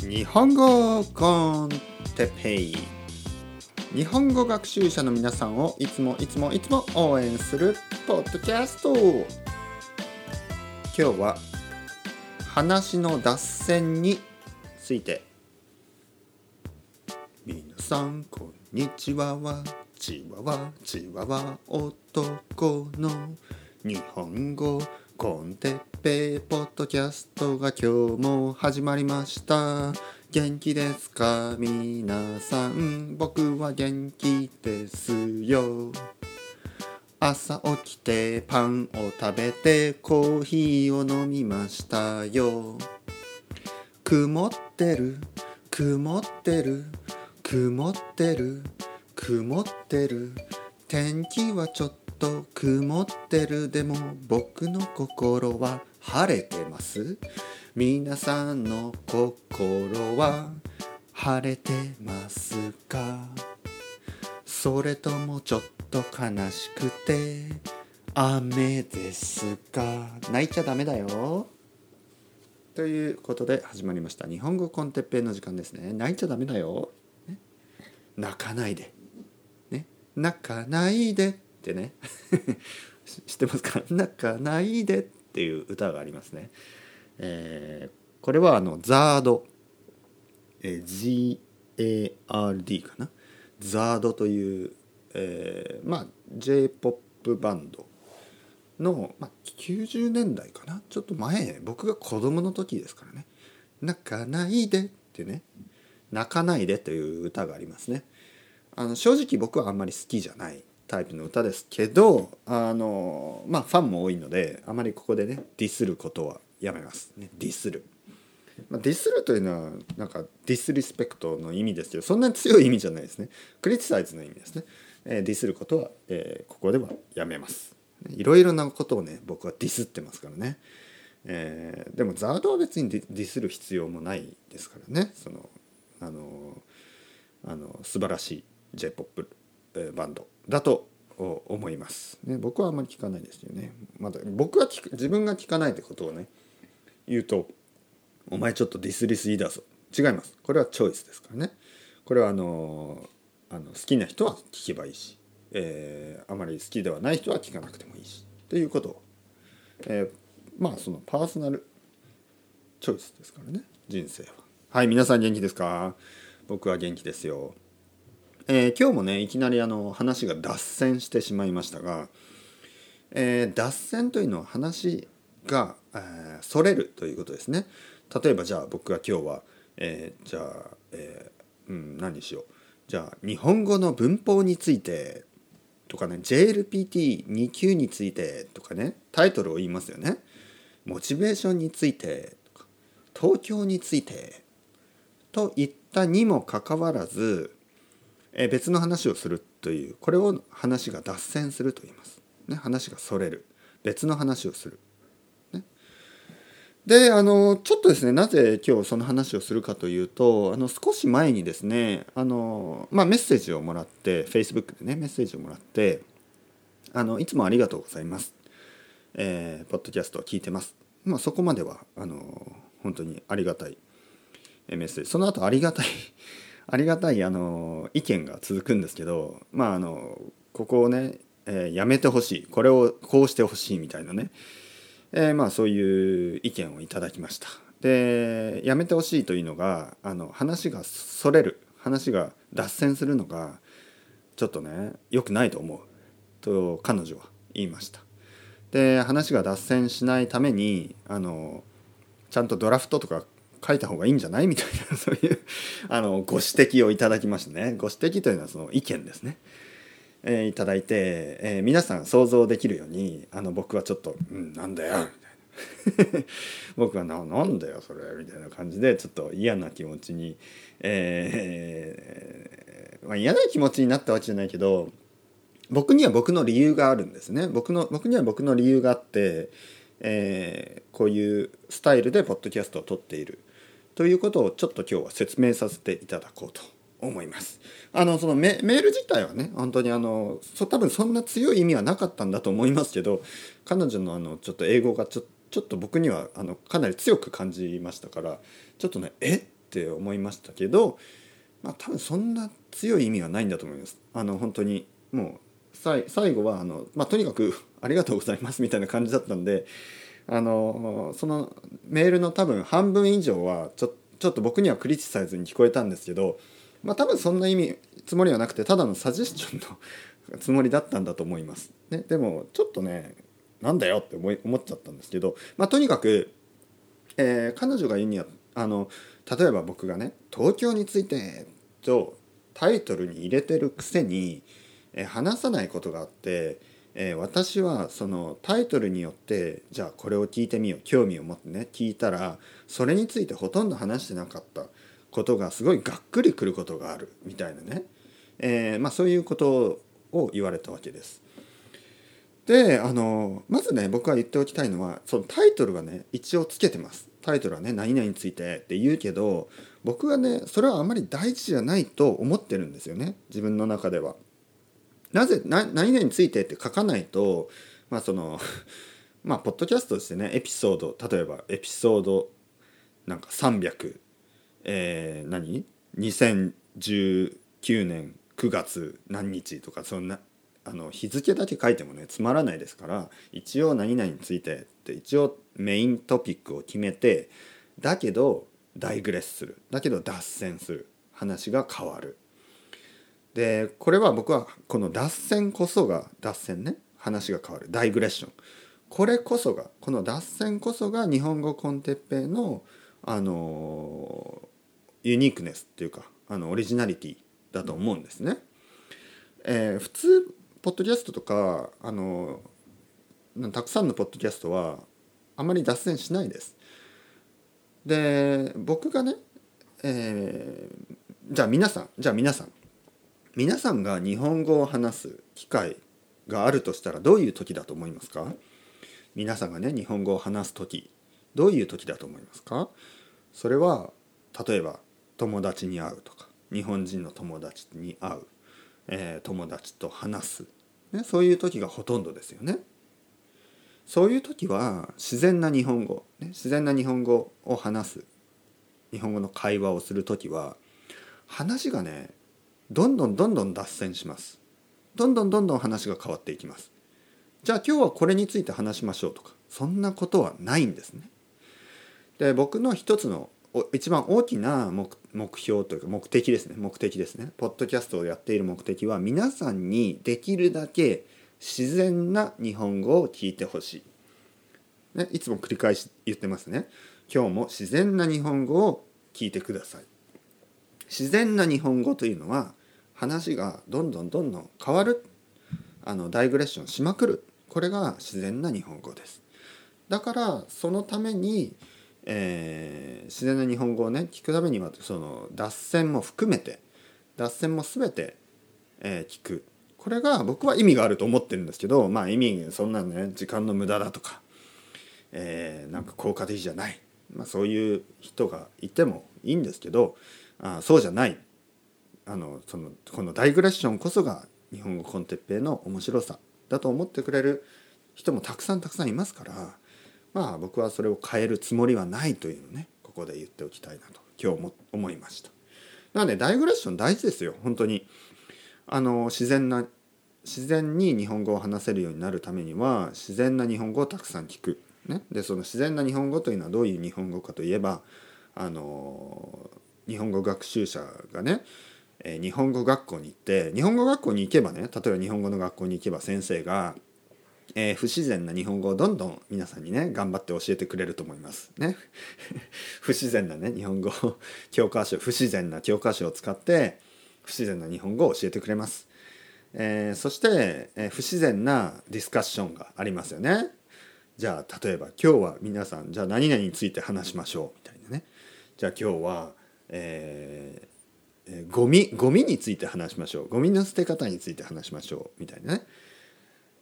日本語コンテペイ。日本語学習者の皆さんをいつもいつもいつも応援するポッドキャスト。今日は話の脱線について。皆さんこんにちは。はチワワチワワ男の日本語コンテッペイポッドキャストが今日も始まりました。元気ですか？皆さん。僕は元気ですよ。朝起きてパンを食べてコーヒーを飲みましたよ。曇ってる？曇ってる？曇ってる？曇ってる？天気はちょっと曇ってる。でも僕の心は晴れてます。皆さんの心は晴れてますか？それともちょっと悲しくて雨ですか？泣いちゃダメだよ。ということで始まりました。日本語コンテッペイの時間ですね。泣いちゃダメだよ、ね、泣かないで。ね？泣かないでってね。知ってますか？泣かないでって。ていう歌がありますね、えー、これはあのザード、えー、GARD かな？ザードという、えー、まあ J−POP バンドの、まあ、90年代かな？ちょっと前僕が子供の時ですからね「泣かないで」ってね「泣かないで」という歌がありますね。あの正直僕はあんまり好きじゃない。タイプの歌ですけどあのまあファンも多いのであまりここでねディスることはやめます。ねディスる、まあ、ディスるというのはなんか disrespect の意味ですけどそんなに強い意味じゃないですね。 criticize の意味ですね、えー、ディスることは、えー、ここではやめます。いろいろなことをね僕はディスってますからね、えー、でもザードは別にディスる必要もないですからね。そのあのあの素晴らしい J−POP バンド。だと思います、ね、僕はあんまり聞かないですよね。まだ僕が聞く自分が聞かないってことをね言うとお前ちょっとディスりすぎだぞ。違います。これはチョイスですからね。これはあのあの好きな人は聞けばいいしえー、あまり好きではない人は聞かなくてもいいしということを、えー、まあそのパーソナルチョイスですからね。人生は。はい皆さん元気ですか？僕は元気ですよ、えー、今日もねいきなりあの話が脱線してしまいましたが、えー、脱線というのは話が、えー、それるということですね。例えばじゃあ僕が今日は、えー、じゃあ、えー、うん何にしよう。じゃあ日本語の文法についてとかね JLPT2 級についてとかねタイトルを言いますよね。モチベーションについてとか東京についてといったにもかかわらず別の話をするというこれを話が脱線すると言います、ね、話がそれる。別の話をする、ね、であのちょっとですねなぜ今日その話をするかというとあの少し前にですねあの、まあ、メッセージをもらって Facebook でねメッセージをもらってあの「いつもありがとうございます」えー「ポッドキャストを聞いてます」まあ、そこまではあの本当にありがたいメッセージ。その後ありがたいありがたいあの意見が続くんですけどまああのここをね、えー、やめてほしいこれをこうしてほしいみたいなねえー、まあそういう意見をいただきました。でやめてほしいというのがあの話がそれる話が脱線するのがちょっとね良くないと思うと彼女は言いました。で話が脱線しないためにあのちゃんとドラフトとか書いた方がいいんじゃない？みたいな そういうあのご指摘をいただきましたね。ご指摘というのはその意見ですね。えー、いただいて、えー、皆さん想像できるようにあの僕はちょっと「うんなんだよ」みたいな 僕はな「なんだよそれ」みたいな感じでちょっと嫌な気持ちに、えーまあ、嫌な気持ちになったわけじゃないけど僕には僕の理由があるんですね僕の僕には僕の理由があって、えー、こういうスタイルでポッドキャストを撮っているということをちょっと今日は説明させていただこうと思います。あのそのメール自体はね本当にあのそ多分そんな強い意味はなかったんだと思いますけど彼女のあのちょっと英語がちょちょっと僕にはあのかなり強く感じましたからちょっとねえって思いましたけど、まあ、多分そんな強い意味はないんだと思います。あの本当にもう最後はあの、まあ、とにかく「ありがとうございます」みたいな感じだったんであのそのメールの多分半分以上はちょちょっと僕にはクリティサイズに聞こえたんですけど、まあ、多分そんな意味つもりはなくてただのサジェスチョンのつもりだったんだと思います。ね、でもちょっとねなんだよって思い思っちゃったんですけど、まあ、とにかく、えー、彼女が言うにはあの例えば僕がね「東京について」とタイトルに入れてるくせに、えー、話さないことがあって、えー、私はそのタイトルによってじゃあこれを聞いてみよう興味を持ってね聞いたらそれについてほとんど話してなかったことがすごいがっくりくることがあるみたいなね、えーまあ、そういうことを言われたわけです。であのまずね僕は言っておきたいのはそのタイトルはね一応つけてますタイトルはね何々についてって言うけど僕はねそれはあまり大事じゃないと思ってるんですよね自分の中では。なぜ何々についてって書かないとまあその まあポッドキャストとしてねエピソード例えばエピソードなんか300えー、何 ?2019 年9月何日とかそんなあの日付だけ書いてもねつまらないですから一応何々についてって一応メイントピックを決めてだけどダイグレスする。だけど脱線する。話が変わる。でこれは僕はこの脱線こそが脱線ね話が変わるダイグレッションこれこそがこの脱線こそが日本語コンテッペイのあのユニークネスっていうかあのオリジナリティだと思うんですね。えー、普通ポッドキャストとかあのたくさんのポッドキャストはあまり脱線しないです。で僕がね、えー、じゃあ皆さんじゃあ皆さん皆さんが日本語を話す機会があるとしたらどういう時だと思いますか？皆さんがね日本語を話す時どういう時だと思いますか？それは例えば友達に会うとか日本人の友達に会うえー、友達と話す、ね、そういう時がほとんどですよね。そういう時は自然な日本語、ね、自然な日本語を話す日本語の会話をする時は話がねどんどんどんどん脱線します。どんどんどんどん話が変わっていきます。じゃあ今日はこれについて話しましょうとかそんなことはないんですね。で僕の一つの一番大きな目標というか目的ですね目的ですねポッドキャストをやっている目的は皆さんにできるだけ自然な日本語を聞いてほしい、ね、いつも繰り返し言ってますね今日も自然な日本語を聞いてください自然な日本語というのは話がどんどんどんどん変わるあのダイグレッションしまくる。これが自然な日本語です。だからそのためにえー、自然な日本語をね聞くためにはその脱線も含めて脱線も全て、えー、聞く。これが僕は意味があると思ってるんですけどまあ意味そんなね時間の無駄だとか、えー、なんか効果的じゃない、まあ、そういう人がいてもいいんですけどあそうじゃない。あのそのこのダイグレッションこそが日本語コンテッペイの面白さだと思ってくれる人もたくさんたくさんいますからまあ僕はそれを変えるつもりはないというのをねここで言っておきたいなと今日も思いました。なのでダイグレッション大事ですよ本当に。あの自然な自然に日本語を話せるようになるためには自然な日本語をたくさん聞く、ね、でその自然な日本語というのはどういう日本語かといえばあの日本語学習者がねえ日本語学校に行って日本語学校に行けばね例えば日本語の学校に行けば先生がえー、不自然な日本語をどんどん皆さんにね頑張って教えてくれると思います。ね。不自然なね日本語教科書不自然な教科書を使って不自然な日本語を教えてくれます、えー、そして、えー、不自然なディスカッションがありますよね。じゃあ例えば今日は皆さんじゃあ何々について話しましょう。みたいなね。じゃあ今日は、えー、えゴミゴミについて話しましょう。ゴミの捨て方について話しましょう。みたいなね。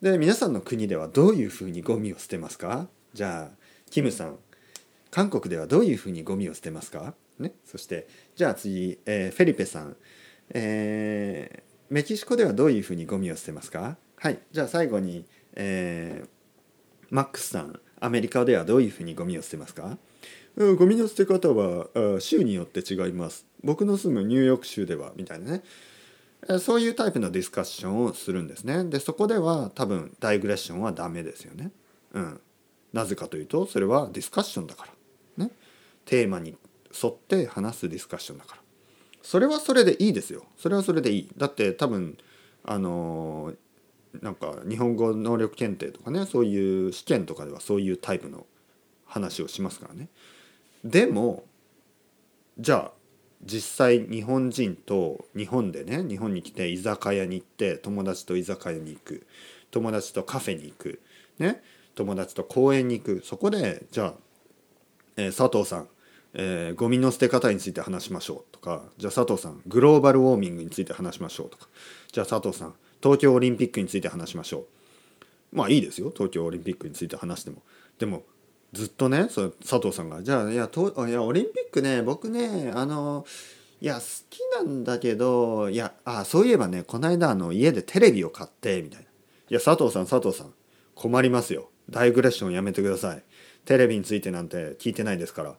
で皆さんの国ではどういうふうにゴミを捨てますか？じゃあキムさん韓国ではどういうふうにゴミを捨てますか、ね、そしてじゃあ次、えー、フェリペさん、えー、メキシコではどういうふうにゴミを捨てますか？はい。じゃあ最後に、えー、マックスさん。アメリカではどういうふうにゴミを捨てますか？ゴミの捨て方は州によって違います。僕の住むニューヨーク州ではみたいなね。そういうタイプのディスカッションをするんですね。でそこでは多分ダイグレッションはダメですよね。うん。なぜかというとそれはディスカッションだから。ね。テーマに沿って話すディスカッションだから。それはそれでいいですよ。それはそれでいい。だって多分あのーなんか日本語能力検定とかねそういう試験とかではそういうタイプの話をしますからね。でもじゃあ実際日本人と日本でね日本に来て居酒屋に行って友達と居酒屋に行く友達とカフェに行くね友達と公園に行くそこでじゃあ、えー佐藤さん、えーゴミの捨て方について話しましょうとかじゃあ佐藤さんグローバルウォーミングについて話しましょうとかじゃあ佐藤さん東京オリンピックについて話しましょう。まあいいですよ東京オリンピックについて話しても。でもずっとねそ佐藤さんが「じゃあいやといやオリンピックね僕ねあのいや好きなんだけどいやあそういえばねこの間あの家でテレビを買って」みたいな「いや佐藤さん佐藤さん困りますよ。ダイグレッションやめてください。テレビについてなんて聞いてないですから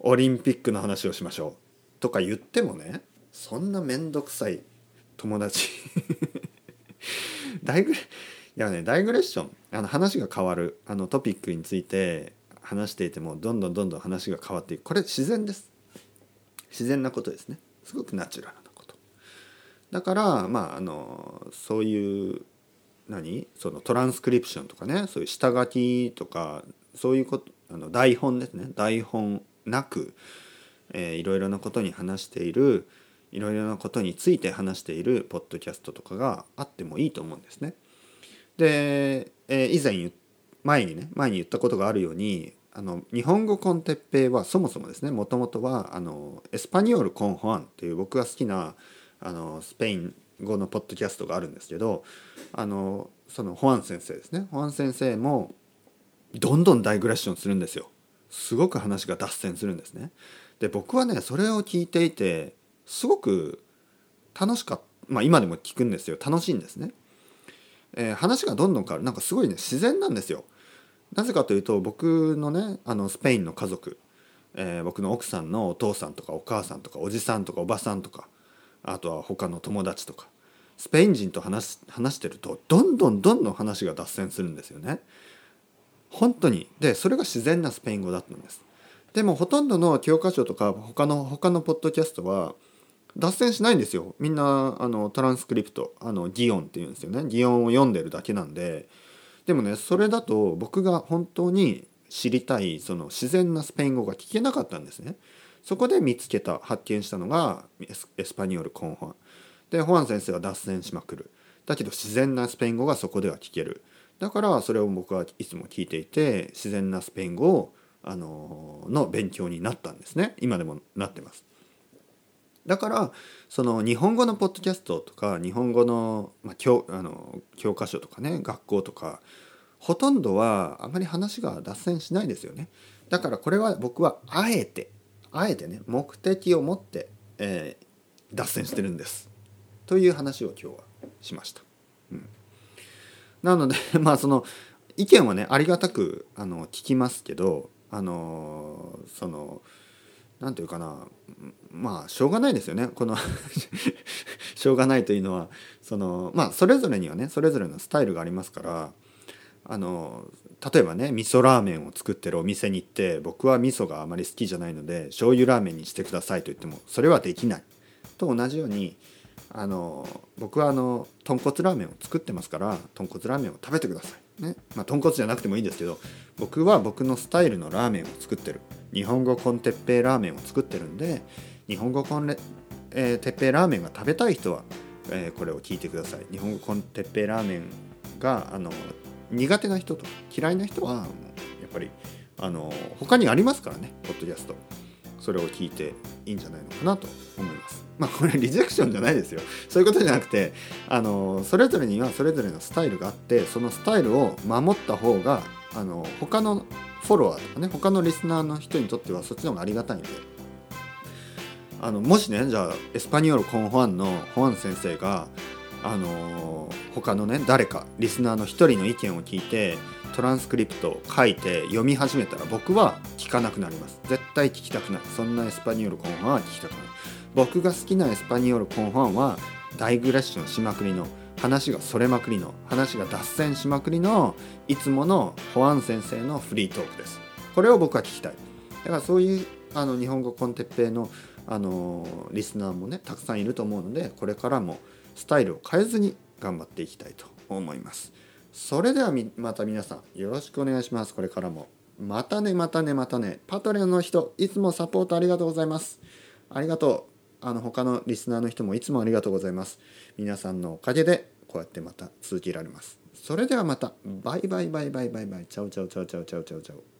オリンピックの話をしましょう」とか言ってもねそんな面倒くさい友達。ダイグレいやねダイグレッションあの話が変わるあのトピックについて話していてもどんどんどんどん話が変わっていく。これ自然です。自然なことですね。すごくナチュラルなこと。だからまああのそういう何？そのトランスクリプションとかね。そういう下書きとかそういうことあの台本ですね。台本なく、えーいろいろなことに話しているいろいろなことについて話しているポッドキャストとかがあってもいいと思うんですね。で、えー以前前にね前に言ったことがあるようにあの日本語コンテッペイはそもそもですねもともとはあのエスパニョール・コン・ホアンっていう僕が好きなあのスペイン語のポッドキャストがあるんですけどあのそのホアン先生ですね。ホアン先生もどんどんダイグレッションするんですよ。すごく話が脱線するんですね。で僕はねそれを聞いていてすごく楽しかったまあ今でも聞くんですよ。楽しいんですね、えー話がどんどん変わる。なんかすごいね自然なんですよ。なぜかというと僕のねあのスペインの家族、えー僕の奥さんのお父さんとかお母さんとかおじさんとかおばさんとかあとは他の友達とかスペイン人と話し話してるとどんどんどんどん話が脱線するんですよね。本当にでそれが自然なスペイン語だったんです。でもほとんどの教科書とか他の他のポッドキャストは脱線しないんですよみんなあのトランスクリプトあの擬音っていうんですよね擬音を読んでるだけなんででもねそれだと僕が本当に知りたいその自然なスペイン語が聞けなかったんですね。そこで見つけた発見したのがエスパニョル・コン・ホア。ンでホアン先生は脱線しまくる。だけど自然なスペイン語がそこでは聞ける。だからそれを僕はいつも聞いていて自然なスペイン語をあのの勉強になったんですね。今でもなってます。だからその日本語のポッドキャストとか日本語の,、まあ、教あの教科書とかね学校とかほとんどはあまり話が脱線しないですよね。だからこれは僕はあえてあえてね目的を持って、えー脱線してるんです。という話を今日はしました。うん、なので まあその意見はねありがたくあの聞きますけどあのそのなんていうかなまあしょうがないですよね。この しょうがないというのはそのまあそれぞれにはねそれぞれのスタイルがありますからあの例えばね味噌ラーメンを作ってるお店に行って僕は味噌があまり好きじゃないので醤油ラーメンにしてくださいと言ってもそれはできない。と同じようにあの僕はあの豚骨ラーメンを作ってますから豚骨ラーメンを食べてください。ね。まあ豚骨じゃなくてもいいですけど僕は僕のスタイルのラーメンを作ってる。日本語コンテッペイラーメンを作ってるんで日本語コンレ、えー、テッペイラーメンが食べたい人は、えーこれを聞いてください。日本語コンテッペイラーメンがあの苦手な人と嫌いな人はやっぱりあの他にありますからねポッドキャスト。それを聞いていいんじゃないのかなと思います。まあこれリジェクションじゃないですよ。そういうことじゃなくてあのそれぞれにはそれぞれのスタイルがあってそのスタイルを守った方があの他のフォロワーとかね他のリスナーの人にとってはそっちの方がありがたいんで。あのもしねじゃあエスパニョール・コン・ホアンのホアン先生があの他のね誰かリスナーの一人の意見を聞いてトランスクリプトを書いて読み始めたら僕は聞かなくなります。絶対聞きたくない。そんなエスパニオルコンファンは聞きたくない。僕が好きなエスパニオルコンファンはダイグレッションしまくりの話がそれまくりの話が脱線しまくりのいつものホアン先生のフリートークです。これを僕は聞きたい。だからそういうあの日本語コンテッペイのあのリスナーもねたくさんいると思うのでこれからもスタイルを変えずに頑張っていきたいと思います。それではまた皆さんよろしくお願いします。これからも。またねまたねまたね。パトレオの人いつもサポートありがとうございます。ありがとう。あの他のリスナーの人もいつもありがとうございます。皆さんのおかげでこうやってまた続けられます。それではまた。バイバイバイバイバイバイ。チャオチャオチャオチャオチャオチャオチャオ。